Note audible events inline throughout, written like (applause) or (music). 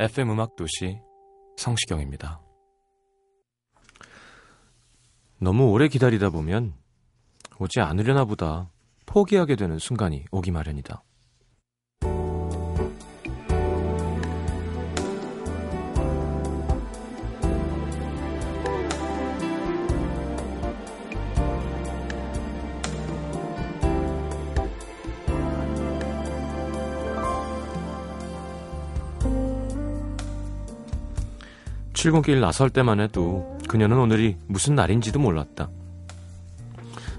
FM 음악 도시 성시경입니다. 너무 오래 기다리다 보면 오지 않으려나 보다 포기하게 되는 순간이 오기 마련이다. 출근길 나설 때만 해도 그녀는 오늘이 무슨 날인지도 몰랐다.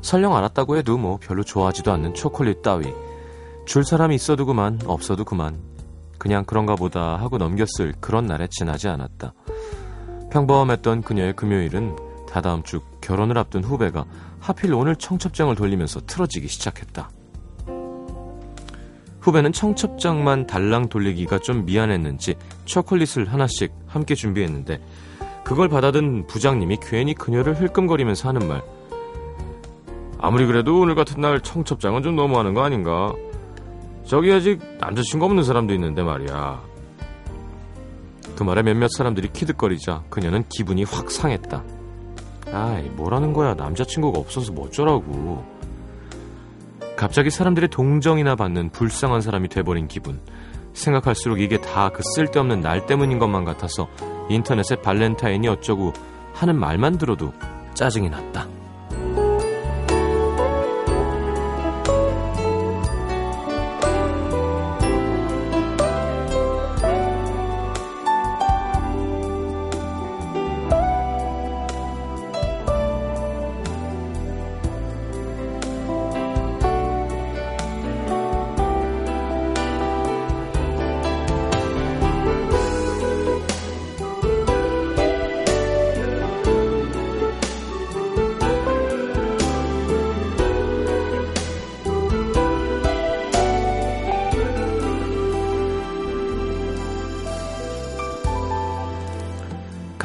설령 알았다고 해도 뭐 별로 좋아하지도 않는 초콜릿 따위. 줄 사람이 있어도 그만, 없어도 그만. 그냥 그런가 보다 하고 넘겼을 그런 날에 지나지 않았다. 평범했던 그녀의 금요일은 다다음 주 결혼을 앞둔 후배가 하필 오늘 청첩장을 돌리면서 틀어지기 시작했다. 후배는 청첩장만 달랑 돌리기가 좀 미안했는지 초콜릿을 하나씩 함께 준비했는데 그걸 받아든 부장님이 괜히 그녀를 흘끔거리면서 하는 말. 아무리 그래도 오늘 같은 날 청첩장은 좀 너무하는 거 아닌가? 저기 아직 남자친구 없는 사람도 있는데 말이야. 그 말에 몇몇 사람들이 키득거리자 그녀는 기분이 확 상했다. 아이, 뭐라는 거야. 남자친구가 없어서 뭐 어쩌라고. 갑자기 사람들의 동정이나 받는 불쌍한 사람이 돼버린 기분. 생각할수록 이게 다 그 쓸데없는 날 때문인 것만 같아서 인터넷에 발렌타인이 어쩌고 하는 말만 들어도 짜증이 났다.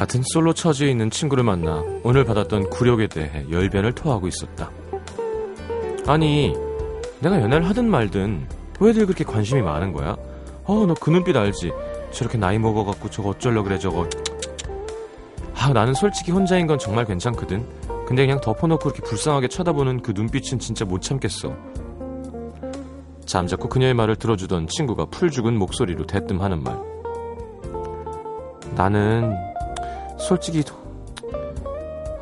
같은 솔로 처지에 있는 친구를 만나 오늘 받았던 굴욕에 대해 열변을 토하고 있었다. 아니, 내가 연애를 하든 말든 왜들 그렇게 관심이 많은 거야? 어, 너 그 눈빛 알지? 저렇게 나이 먹어갖고 저거 어쩔려 그래 저거. 아, 나는 솔직히 혼자인 건 정말 괜찮거든. 근데 그냥 덮어놓고 그렇게 불쌍하게 쳐다보는 그 눈빛은 진짜 못 참겠어. 잠자코 그녀의 말을 들어주던 친구가 풀 죽은 목소리로 대뜸 하는 말. 나는 솔직히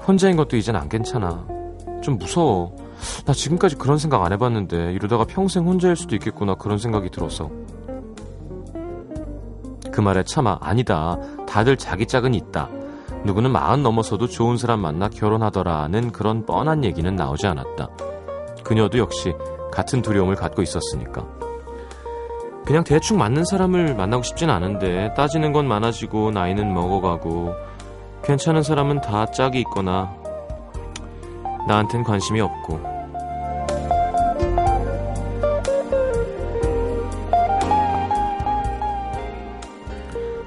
혼자인 것도 이젠 안 괜찮아. 좀 무서워. 나 지금까지 그런 생각 안 해봤는데 이러다가 평생 혼자일 수도 있겠구나 그런 생각이 들어서. 그 말에 차마 아니다. 다들 자기 짝은 있다. 누구는 마흔 넘어서도 좋은 사람 만나 결혼하더라는 그런 뻔한 얘기는 나오지 않았다. 그녀도 역시 같은 두려움을 갖고 있었으니까. 그냥 대충 맞는 사람을 만나고 싶진 않은데 따지는 건 많아지고 나이는 먹어가고 괜찮은 사람은 다 짝이 있거나 나한텐 관심이 없고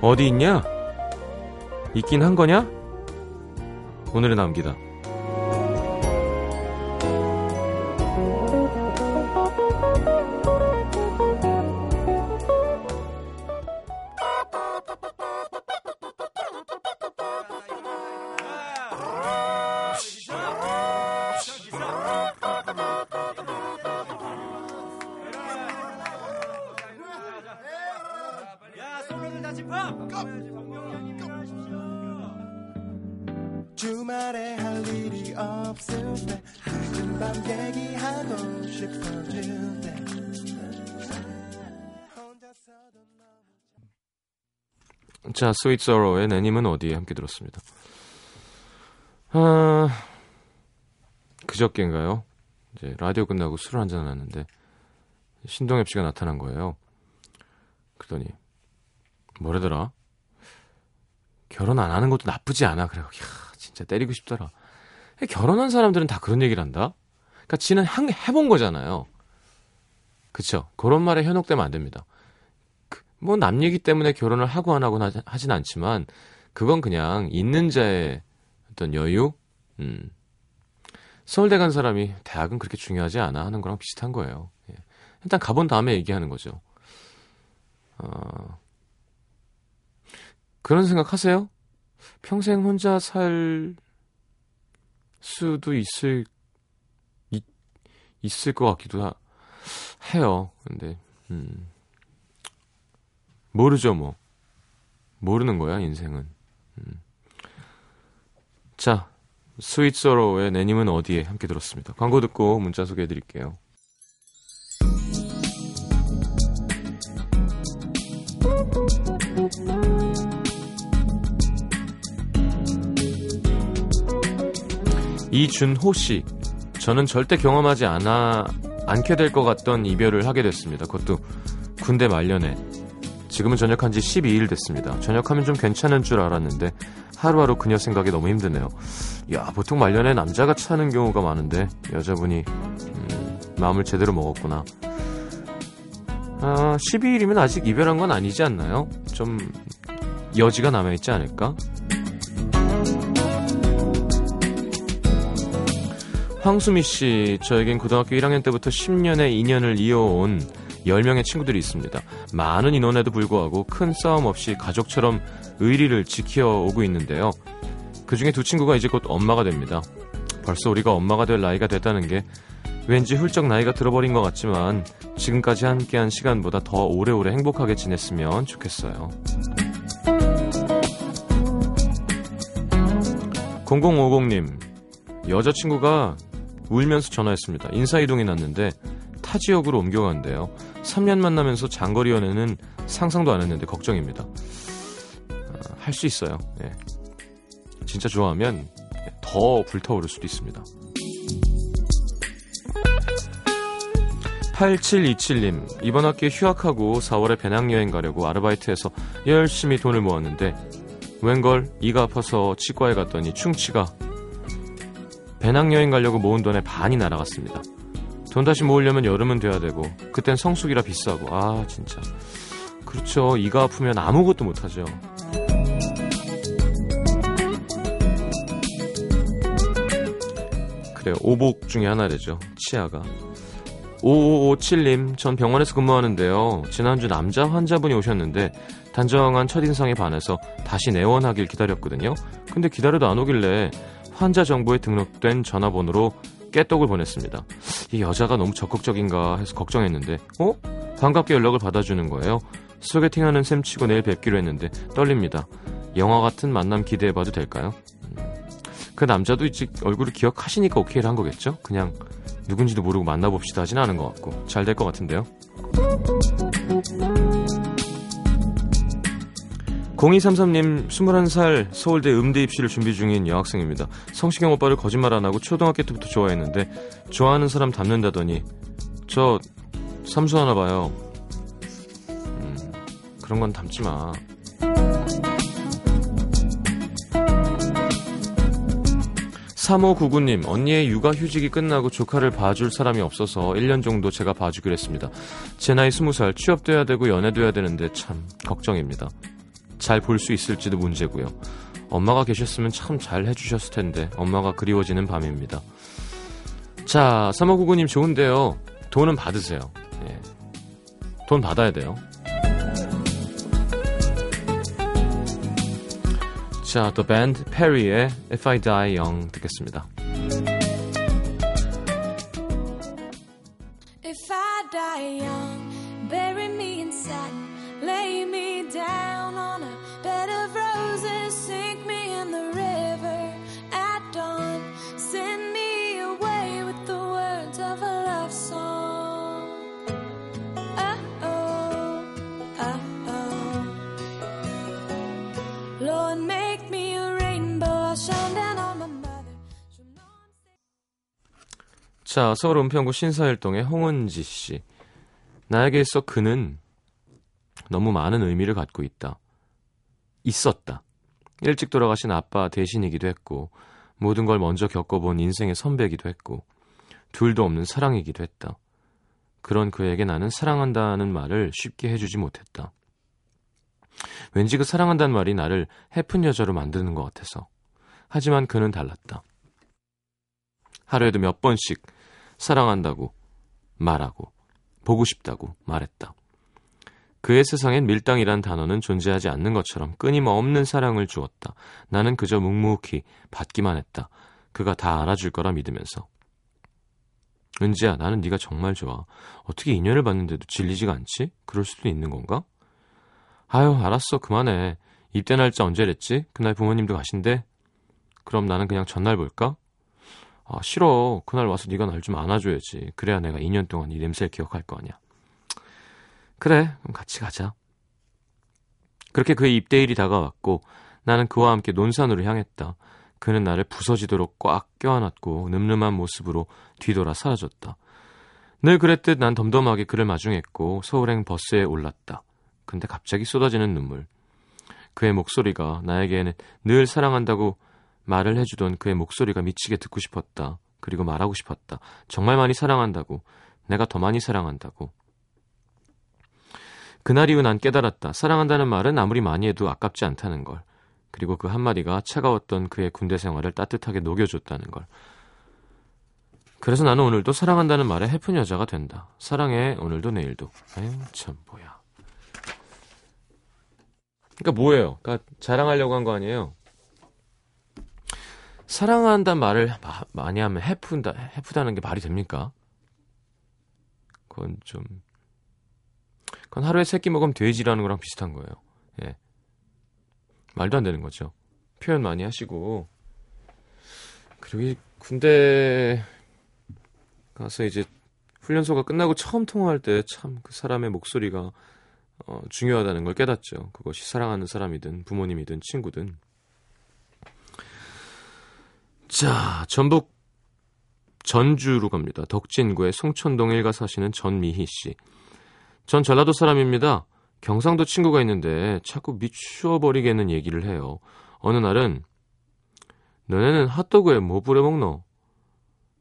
어디 있냐? 있긴 한 거냐? 오늘의 남기다. 자, 스윗 소로우의 내님은 어디에 함께 들었습니다. 아, 그저께인가요? 이제 라디오 끝나고 술을 한잔 하는데 신동엽 씨가 나타난 거예요. 그러더니 뭐래더라? 결혼 안 하는 것도 나쁘지 않아. 그래. 야, 진짜 때리고 싶더라. 결혼한 사람들은 다 그런 얘기를 한다. 그러니까 지는 한, 해본 거잖아요. 그쵸? 그런 말에 현혹되면 안 됩니다. 그, 뭐남 얘기 때문에 결혼을 하고 안 하고 하진 않지만 그건 그냥 있는 자의 어떤 여유, 음. 서울대 간 사람이 대학은 그렇게 중요하지 않아 하는 거랑 비슷한 거예요. 예. 일단 가본 다음에 얘기하는 거죠. 어, 그런 생각 하세요? 평생 혼자 살 수도 있을, 있, 있을 것 같기도 하, 해요. 근데, 음, 모르죠, 뭐. 모르는 거야, 인생은. 음. 자, 스윗 서로의 내님은 어디에 함께 들었습니다. 광고 듣고 문자 소개해 드릴게요. 이준호 씨. 저는 절대 경험하지 않아 않게 될 것 같던 이별을 하게 됐습니다. 그것도 군대 말년에. 지금은 전역한 지 12일 됐습니다. 전역하면 좀 괜찮은 줄 알았는데 하루하루 그녀 생각이 너무 힘드네요. 야, 보통 말년에 남자가 차는 경우가 많은데 여자분이 음, 마음을 제대로 먹었구나. 아, 12일이면 아직 이별한 건 아니지 않나요? 좀 여지가 남아있지 않을까? 황수미 씨, 저에겐 고등학교 1학년 때부터 10년의 인연을 이어온 10명의 친구들이 있습니다. 많은 인원에도 불구하고 큰 싸움 없이 가족처럼 의리를 지켜오고 있는데요. 그 중에 두 친구가 이제 곧 엄마가 됩니다. 벌써 우리가 엄마가 될 나이가 됐다는 게 왠지 훌쩍 나이가 들어버린 것 같지만 지금까지 함께한 시간보다 더 오래오래 행복하게 지냈으면 좋겠어요. 0050님, 여자친구가 울면서 전화했습니다. 인사이동이 났는데 타 지역으로 옮겨간대요. 3년 만나면서 장거리 연애는 상상도 안 했는데 걱정입니다. 아, 할수 있어요. 예. 진짜 좋아하면 더 불타오를 수도 있습니다. 8727님, 이번 학기에 휴학하고 4월에 배낭여행 가려고 아르바이트해서 열심히 돈을 모았는데, 웬걸 이가 아파서 치과에 갔더니 충치가 배낭여행 가려고 모은 돈의 반이 날아갔습니다. 돈 다시 모으려면 여름은 돼야 되고, 그땐 성수기라 비싸고, 아, 진짜. 그렇죠. 이가 아프면 아무것도 못하죠. 그래요. 오복 중에 하나 되죠. 치아가. 5557님, 전 병원에서 근무하는데요. 지난주 남자 환자분이 오셨는데 단정한 첫인상에 반해서 다시 내원하길 기다렸거든요. 근데 기다려도 안 오길래 환자 정보에 등록된 전화번호로 깨떡을 보냈습니다. 이 여자가 너무 적극적인가 해서 걱정했는데, 어? 반갑게 연락을 받아주는 거예요. 소개팅하는 셈 치고 내일 뵙기로 했는데 떨립니다. 영화 같은 만남 기대해봐도 될까요? 음, 그 남자도 이제 얼굴을 기억하시니까 오케이를 한 거겠죠? 그냥 누군지도 모르고 만나봅시다 하진 않은 것 같고 잘 될 것 같은데요. 0233님 21살 서울대 음대 입시를 준비 중인 여학생입니다. 성시경 오빠를 거짓말 안 하고 초등학교 때부터 좋아했는데 좋아하는 사람 닮는다더니 저 삼수 하나 봐요. 음, 그런 건 닮지 마. 3599님, 언니의 육아 휴직이 끝나고 조카를 봐줄 사람이 없어서 1년 정도 제가 봐주기로 했습니다. 제 나이 20살, 취업도 해야 되고 연애도 해야 되는데 참 걱정입니다. 잘 볼 수 있을지도 문제고요. 엄마가 계셨으면 참 잘 해주셨을 텐데 엄마가 그리워지는 밤입니다. 자, 3599님 좋은데요. 돈은 받으세요. 예. 돈 받아야 돼요. 자, The Band Perry의 If I Die Young 듣겠습니다. If I die young, bury down on a bed of roses, sink me in the river at dawn, send me away with the words of a love song. Oh, oh, oh, oh. Lord, make me a rainbow, I'll shine down on my mother. 자, 서울 은평구 신사일동의 홍은지 씨. 나에게 있어 그는 너무 많은 의미를 갖고 있다. 있었다. 일찍 돌아가신 아빠 대신이기도 했고, 모든 걸 먼저 겪어본 인생의 선배이기도 했고, 둘도 없는 사랑이기도 했다. 그런 그에게 나는 사랑한다는 말을 쉽게 해주지 못했다. 왠지 그 사랑한다는 말이 나를 해픈 여자로 만드는 것 같아서. 하지만 그는 달랐다. 하루에도 몇 번씩 사랑한다고 말하고 보고 싶다고 말했다. 그의 세상엔 밀당이란 단어는 존재하지 않는 것처럼 끊임없는 사랑을 주었다. 나는 그저 묵묵히 받기만 했다. 그가 다 알아줄 거라 믿으면서. 은지야, 나는 네가 정말 좋아. 어떻게 인연을 받는데도 질리지가 않지? 그럴 수도 있는 건가? 아유, 알았어. 그만해. 입대 날짜 언제랬지? 그날 부모님도 가신대? 그럼 나는 그냥 전날 볼까? 아, 싫어. 그날 와서 네가 날 좀 안아줘야지. 그래야 내가 2년 동안 이 냄새를 기억할 거 아니야. 그래, 그럼 같이 가자. 그렇게 그의 입대일이 다가왔고 나는 그와 함께 논산으로 향했다. 그는 나를 부서지도록 꽉 껴안았고 늠름한 모습으로 뒤돌아 사라졌다. 늘 그랬듯 난 덤덤하게 그를 마중했고 서울행 버스에 올랐다. 근데 갑자기 쏟아지는 눈물. 그의 목소리가 나에게는 늘 사랑한다고 말을 해주던 그의 목소리가 미치게 듣고 싶었다. 그리고 말하고 싶었다. 정말 많이 사랑한다고. 내가 더 많이 사랑한다고. 그날 이후 난 깨달았다. 사랑한다는 말은 아무리 많이 해도 아깝지 않다는 걸. 그리고 그 한마디가 차가웠던 그의 군대 생활을 따뜻하게 녹여줬다는 걸. 그래서 나는 오늘도 사랑한다는 말에 해픈 여자가 된다. 사랑해 오늘도 내일도. 에휴 참 뭐야. 그러니까 뭐예요? 그러니까 자랑하려고 한 거 아니에요? 사랑한다는 말을 마, 많이 하면 해프다, 해프다는 게 말이 됩니까? 그건 좀 그건 하루에 세 끼 먹으면 돼지라는 거랑 비슷한 거예요. 예. 말도 안 되는 거죠. 표현 많이 하시고 그리고 군대 가서 이제 훈련소가 끝나고 처음 통화할 때 참 그 사람의 목소리가 어, 중요하다는 걸 깨닫죠. 그것이 사랑하는 사람이든 부모님이든 친구든. 자, 전북 전주로 갑니다. 덕진구의 송천동 일가 사시는 전미희 씨. 전 전라도 사람입니다. 경상도 친구가 있는데 자꾸 미추어버리겠는 얘기를 해요. 어느 날은 너네는 핫도그에 뭐 뿌려 먹노?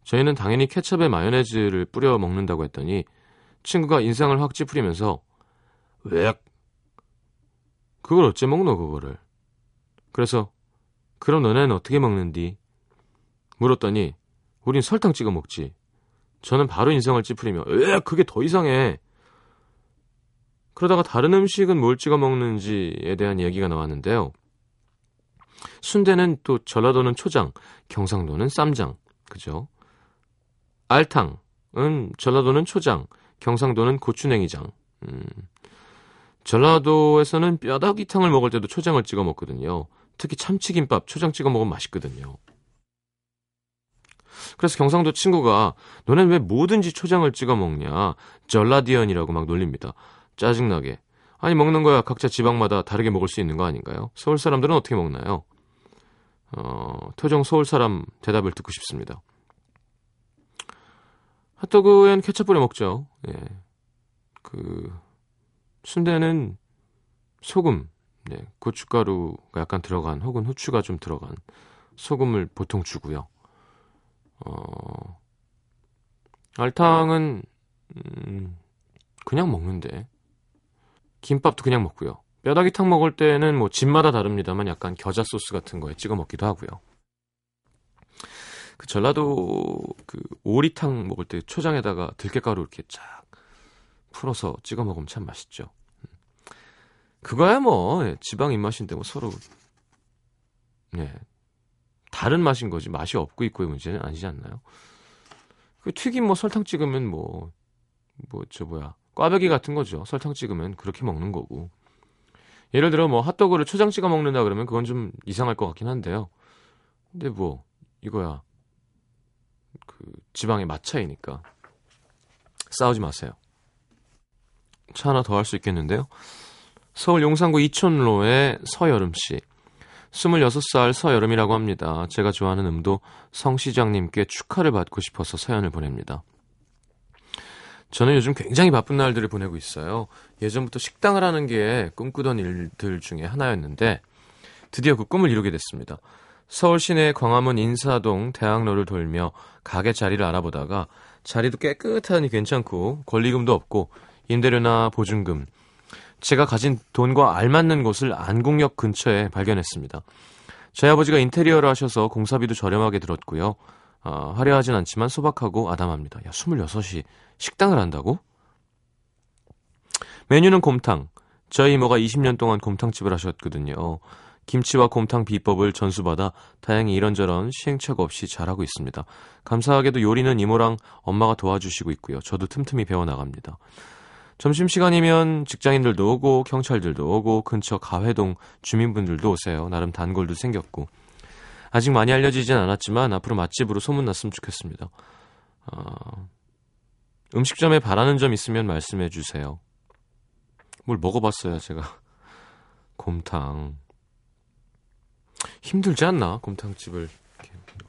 저희는 당연히 케첩에 마요네즈를 뿌려 먹는다고 했더니 친구가 인상을 확 찌푸리면서 왜? 그걸 어째 먹노 그거를? 그래서 그럼 너네는 어떻게 먹는디? 물었더니 우린 설탕 찍어 먹지. 저는 바로 인상을 찌푸리며 왜 그게 더 이상해? 그러다가 다른 음식은 뭘 찍어 먹는지에 대한 얘기가 나왔는데요. 순대는 또 전라도는 초장, 경상도는 쌈장, 그죠? 알탕은 전라도는 초장, 경상도는 고추냉이장. 음. 전라도에서는 뼈다귀탕을 먹을 때도 초장을 찍어 먹거든요. 특히 참치김밥 초장 찍어 먹으면 맛있거든요. 그래서 경상도 친구가 너넨 왜 뭐든지 초장을 찍어 먹냐? 전라디언이라고 막 놀립니다. 짜증나게. 아니 먹는 거야 각자 지방마다 다르게 먹을 수 있는 거 아닌가요? 서울 사람들은 어떻게 먹나요? 어, 토종 서울 사람 대답을 듣고 싶습니다. 핫도그엔 케첩 뿌려 먹죠. 예. 그 순대는 소금, 네, 고춧가루가 약간 들어간 혹은 후추가 좀 들어간 소금을 보통 주고요. 어, 알탕은 음, 그냥 먹는데 김밥도 그냥 먹고요. 뼈다귀탕 먹을 때는 뭐 집마다 다릅니다만 약간 겨자 소스 같은 거에 찍어 먹기도 하고요. 그 전라도 그 오리탕 먹을 때 초장에다가 들깨가루 이렇게 쫙 풀어서 찍어 먹으면 참 맛있죠. 그거야 뭐 예, 지방 입맛인데 뭐 서로 네 다른 맛인 거지 맛이 없고 있고의 문제는 아니지 않나요? 그 튀김 뭐 설탕 찍으면 뭐 뭐 저 뭐야 꽈배기 같은 거죠. 설탕 찍으면 그렇게 먹는 거고. 예를 들어 뭐 핫도그를 초장 찍어 먹는다 그러면 그건 좀 이상할 것 같긴 한데요. 근데 뭐 이거야 그 지방의 맛 차이니까 싸우지 마세요. 차 하나 더 할 수 있겠는데요. 서울 용산구 이촌로의 서여름 씨. 26살 서여름이라고 합니다. 제가 좋아하는 음도 성 시장님께 축하를 받고 싶어서 사연을 보냅니다. 저는 요즘 굉장히 바쁜 날들을 보내고 있어요. 예전부터 식당을 하는 게 꿈꾸던 일들 중에 하나였는데 드디어 그 꿈을 이루게 됐습니다. 서울 시내 광화문 인사동 대학로를 돌며 가게 자리를 알아보다가 자리도 깨끗하니 괜찮고 권리금도 없고 임대료나 보증금 제가 가진 돈과 알맞는 곳을 안국역 근처에 발견했습니다. 저희 아버지가 인테리어를 하셔서 공사비도 저렴하게 들었고요. 어, 화려하진 않지만 소박하고 아담합니다. 야, 26이 식당을 한다고? 메뉴는 곰탕. 저희 이모가 20년 동안 곰탕집을 하셨거든요. 김치와 곰탕 비법을 전수받아 다행히 이런저런 시행착오 없이 잘하고 있습니다. 감사하게도 요리는 이모랑 엄마가 도와주시고 있고요. 저도 틈틈이 배워나갑니다. 점심시간이면 직장인들도 오고 경찰들도 오고 근처 가회동 주민분들도 오세요. 나름 단골도 생겼고 아직 많이 알려지진 않았지만 앞으로 맛집으로 소문났으면 좋겠습니다. 어, 음식점에 바라는 점 있으면 말씀해 주세요. 뭘 먹어봤어요 제가 (laughs) 곰탕 힘들지 않나 곰탕집을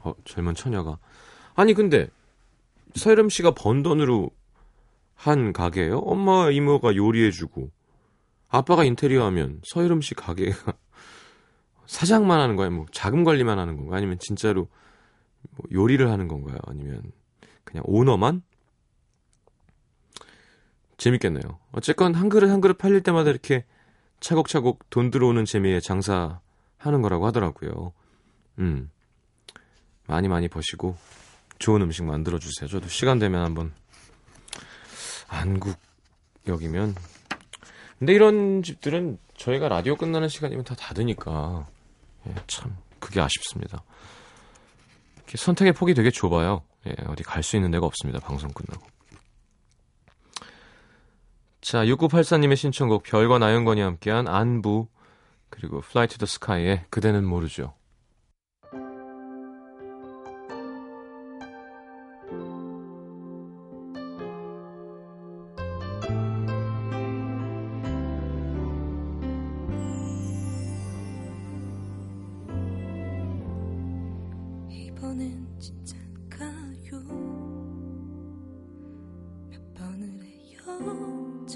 어, 젊은 처녀가 아니 근데 서여름 씨가 번 돈으로 한 가게예요? 엄마 이모가 요리해주고 아빠가 인테리어 하면 서여름 씨 가게가 사장만 하는 거야? 뭐 자금 관리만 하는 건가? 아니면 진짜로 뭐 요리를 하는 건가요? 아니면 그냥 오너만? 재밌겠네요. 어쨌건 한 그릇 한 그릇 팔릴 때마다 이렇게 차곡차곡 돈 들어오는 재미에 장사하는 거라고 하더라고요. 음. 많이 많이 버시고 좋은 음식 만들어 주세요. 저도 시간 되면 한번 안국역이면 근데 이런 집들은 저희가 라디오 끝나는 시간이면 다 닫으니까 예, 참 그게 아쉽습니다. 선택의 폭이 되게 좁아요. 예, 어디 갈 수 있는 데가 없습니다. 방송 끝나고. 자, 6984님의 신청곡 별과 나영건이 함께한 안부 그리고 Fly to the Sky의 그대는 모르죠.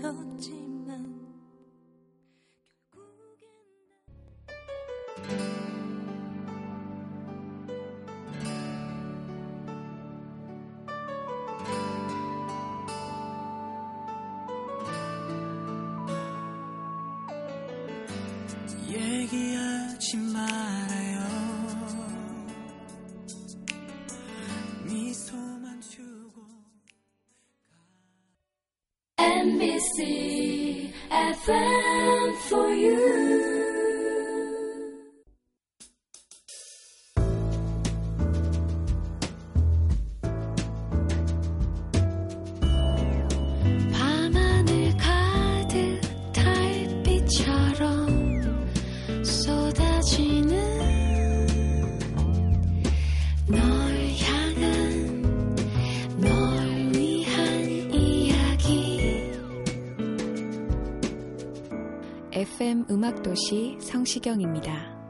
얘기하지 음악도시 성시경입니다.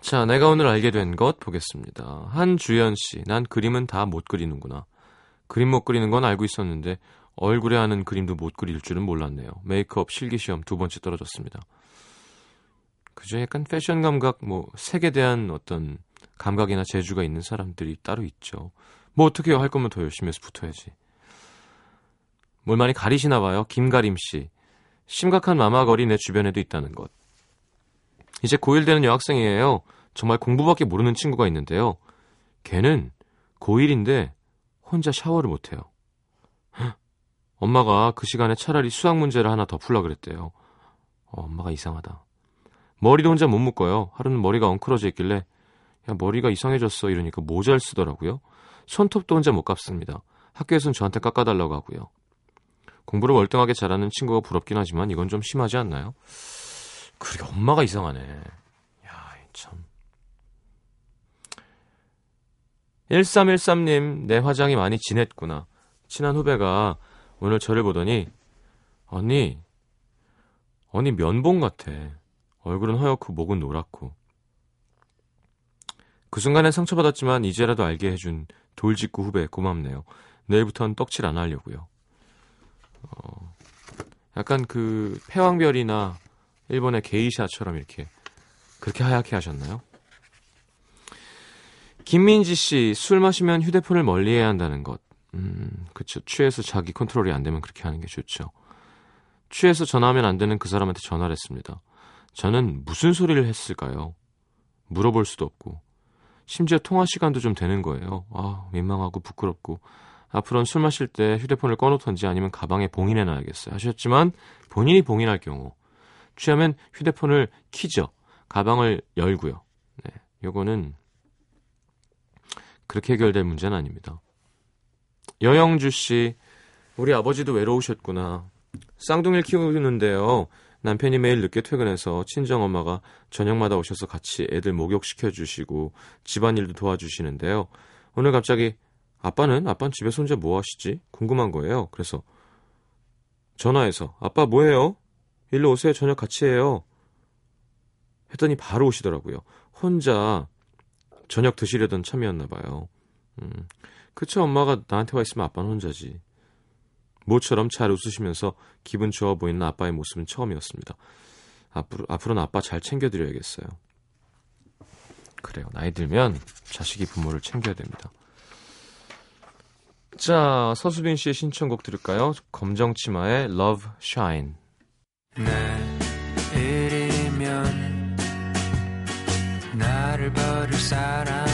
자, 내가 오늘 알게 된 것 보겠습니다. 한주연 씨, 난 그림은 다 못 그리는구나. 그림 못 그리는 건 알고 있었는데 얼굴에 하는 그림도 못 그릴 줄은 몰랐네요. 메이크업 실기 시험 두 번째 떨어졌습니다. 그저 약간 패션 감각, 뭐 색에 대한 어떤 감각이나 재주가 있는 사람들이 따로 있죠. 뭐 어떻게 할 거면 더 열심히 해서 붙어야지. 뭘 많이 가리시나 봐요. 김가림 씨. 심각한 마마거리 내 주변에도 있다는 것. 이제 고1 되는 여학생이에요. 정말 공부밖에 모르는 친구가 있는데요. 걔는 고1인데 혼자 샤워를 못해요. 헉, 엄마가 그 시간에 차라리 수학 문제를 하나 더 풀라 그랬대요. 어, 엄마가 이상하다. 머리도 혼자 못 묶어요. 하루는 머리가 엉클어져 있길래 야 머리가 이상해졌어 이러니까 모자를 쓰더라고요. 손톱도 혼자 못 깎습니다. 학교에선 저한테 깎아달라고 하고요. 공부를 월등하게 잘하는 친구가 부럽긴 하지만 이건 좀 심하지 않나요? 그러게 엄마가 이상하네. 야, 참. 1313님, 내 화장이 많이 진했구나. 친한 후배가 오늘 저를 보더니, 언니, 아니 면봉 같아. 얼굴은 허옇고 목은 노랗고. 그 순간엔 상처받았지만 이제라도 알게 해준 돌직구 후배 고맙네요. 내일부터는 떡칠 안 하려고요. 어, 약간 그 패왕별이나 일본의 게이샤처럼 이렇게 그렇게 하얗게 하셨나요? 김민지 씨, 술 마시면 휴대폰을 멀리 해야 한다는 것. 음, 그쵸. 취해서 자기 컨트롤이 안 되면 그렇게 하는 게 좋죠. 취해서 전화하면 안 되는 그 사람한테 전화를 했습니다. 저는 무슨 소리를 했을까요? 물어볼 수도 없고. 심지어 통화 시간도 좀 되는 거예요. 아, 민망하고 부끄럽고. 앞으로는 술 마실 때 휴대폰을 꺼놓던지 아니면 가방에 봉인해놔야겠어요. 하셨지만 본인이 봉인할 경우 취하면 휴대폰을 키죠. 가방을 열고요. 네, 요거는 그렇게 해결될 문제는 아닙니다. 여영주 씨, 우리 아버지도 외로우셨구나. 쌍둥이를 키우는데요. 남편이 매일 늦게 퇴근해서 친정 엄마가 저녁마다 오셔서 같이 애들 목욕시켜 주시고 집안일도 도와주시는데요. 오늘 갑자기 아빠는 아빠는 집에서 혼자 뭐 하시지? 궁금한 거예요. 그래서 전화해서 아빠 뭐 해요? 일로 오세요. 저녁 같이 해요. 했더니 바로 오시더라고요. 혼자 저녁 드시려던 참이었나 봐요. 음, 그쵸 엄마가 나한테 와 있으면 아빠는 혼자지. 모처럼 잘 웃으시면서 기분 좋아 보이는 아빠의 모습은 처음이었습니다. 앞으로, 앞으로는 아빠 잘 챙겨드려야겠어요. 그래요. 나이 들면 자식이 부모를 챙겨야 됩니다. 자, 서수빈 씨의 신청곡 들을까요? 검정치마의 Love Shine. 내일이면 나를 버릴 사람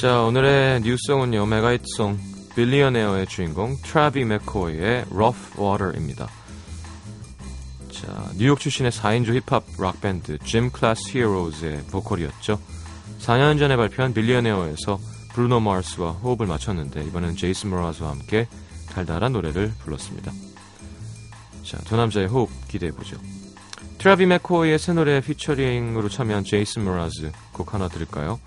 자, 오늘의 뉴스송은요, 메가히트송 빌리어네어의 주인공 트라비 맥코이의 Rough Water입니다. 자, 뉴욕 출신의 4인조 힙합 락밴드 Gym Class Heroes의 보컬이었죠. 4년 전에 발표한 Billionaire에서 브루노 마스와 호흡을 맞췄는데 이번엔 제이슨 므라즈와 함께 달달한 노래를 불렀습니다. 자, 두 남자의 호흡 기대해보죠. 트라비 맥코이의 새 노래 피처링으로 참여한 제이슨 므라즈 곡 하나 들을까요?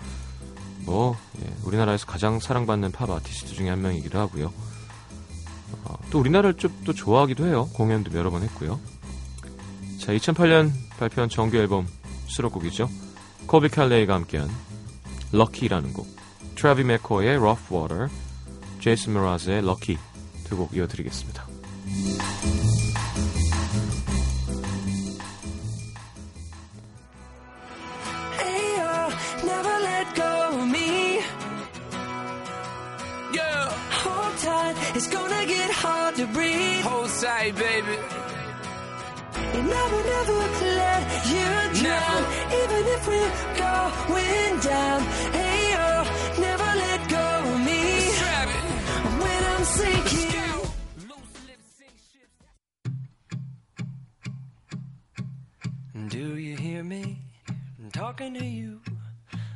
뭐 예, 우리나라에서 가장 사랑받는 팝 아티스트 중에 한 명이기도 하고요. 어, 또 우리나라를 좀 또 좋아하기도 해요. 공연도 여러 번 했고요. 자, 2008년 발표한 정규 앨범 수록곡이죠. 코비 칼레이가 함께한 Lucky라는 곡, 트라비 맥코이의 Rough Water, 제이슨 므라즈의 Lucky 두 곡 이어드리겠습니다. Breathe. Hold tight, baby. And I will never let you down, even if we're going down. Hey, oh, never let go of me. When I'm sinking. Do you hear me? I'm talking to you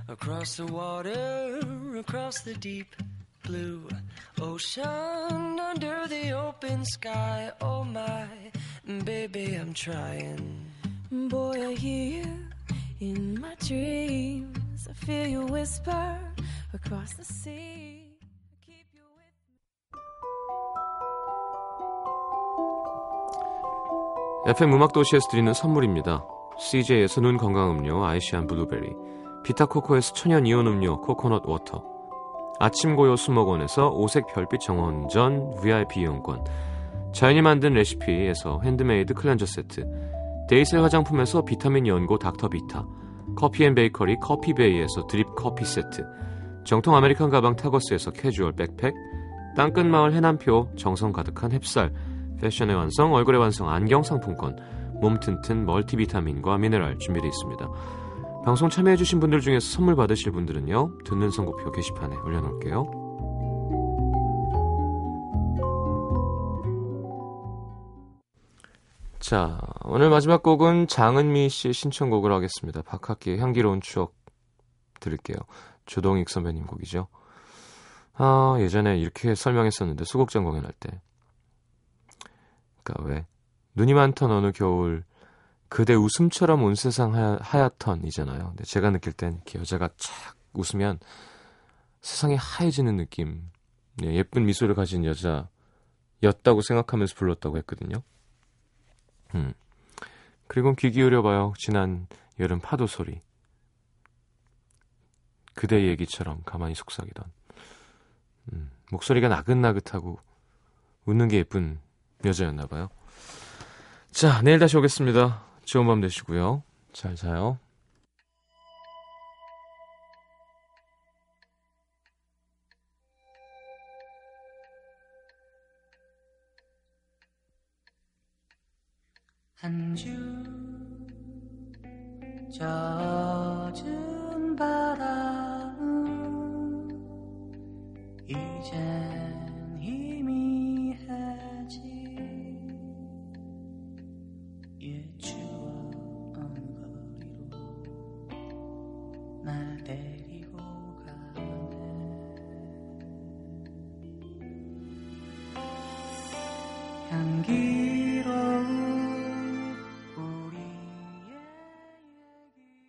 across the water, across the deep blue ocean, under the open sky. Oh my, baby, I'm trying. Boy, I hear you in my dreams. I feel you whisper across the sea. I keep you with FM 음악도시에서 드리는 선물입니다. CJ에서 눈 건강음료 아이시안 블루베리, 비타코코에서 천연 이온 음료 코코넛 워터, 아침고요 수목원에서 오색 별빛 정원전 VIP 이용권, 자연이 만든 레시피에서 핸드메이드 클렌저 세트, 데이셀 화장품에서 비타민 연고 닥터비타, 커피앤베이커리 커피베이에서 드립 커피 세트, 정통 아메리칸 가방 타거스에서 캐주얼 백팩, 땅끝마을 해남표 정성 가득한 햅쌀, 패션의 완성, 얼굴의 완성 안경 상품권, 몸 튼튼 멀티비타민과 미네랄 준비되어 있습니다. 방송 참여해주신 분들 중에서 선물 받으실 분들은요, 듣는 선곡표 게시판에 올려놓을게요. 자, 오늘 마지막 곡은 장은미 씨의 신청곡을 하겠습니다. 박학기의 향기로운 추억 들을게요. 조동익 선배님 곡이죠. 아, 예전에 이렇게 설명했었는데 수국장 공연할 때. 그니까 왜 눈이 많던 어느 겨울 그대 웃음처럼 온 세상 하얗, 하얗던이잖아요. 근데 제가 느낄 땐 이렇게 여자가 착 웃으면 세상이 하얘지는 느낌. 네, 예쁜 미소를 가진 여자였다고 생각하면서 불렀다고 했거든요. 음. 그리고 귀 기울여봐요. 지난 여름 파도 소리. 그대 얘기처럼 가만히 속삭이던. 음, 목소리가 나긋나긋하고 웃는 게 예쁜 여자였나 봐요. 자, 내일 다시 오겠습니다. 좋은 밤 되시고요. 잘 자요. 한주 젖은 바람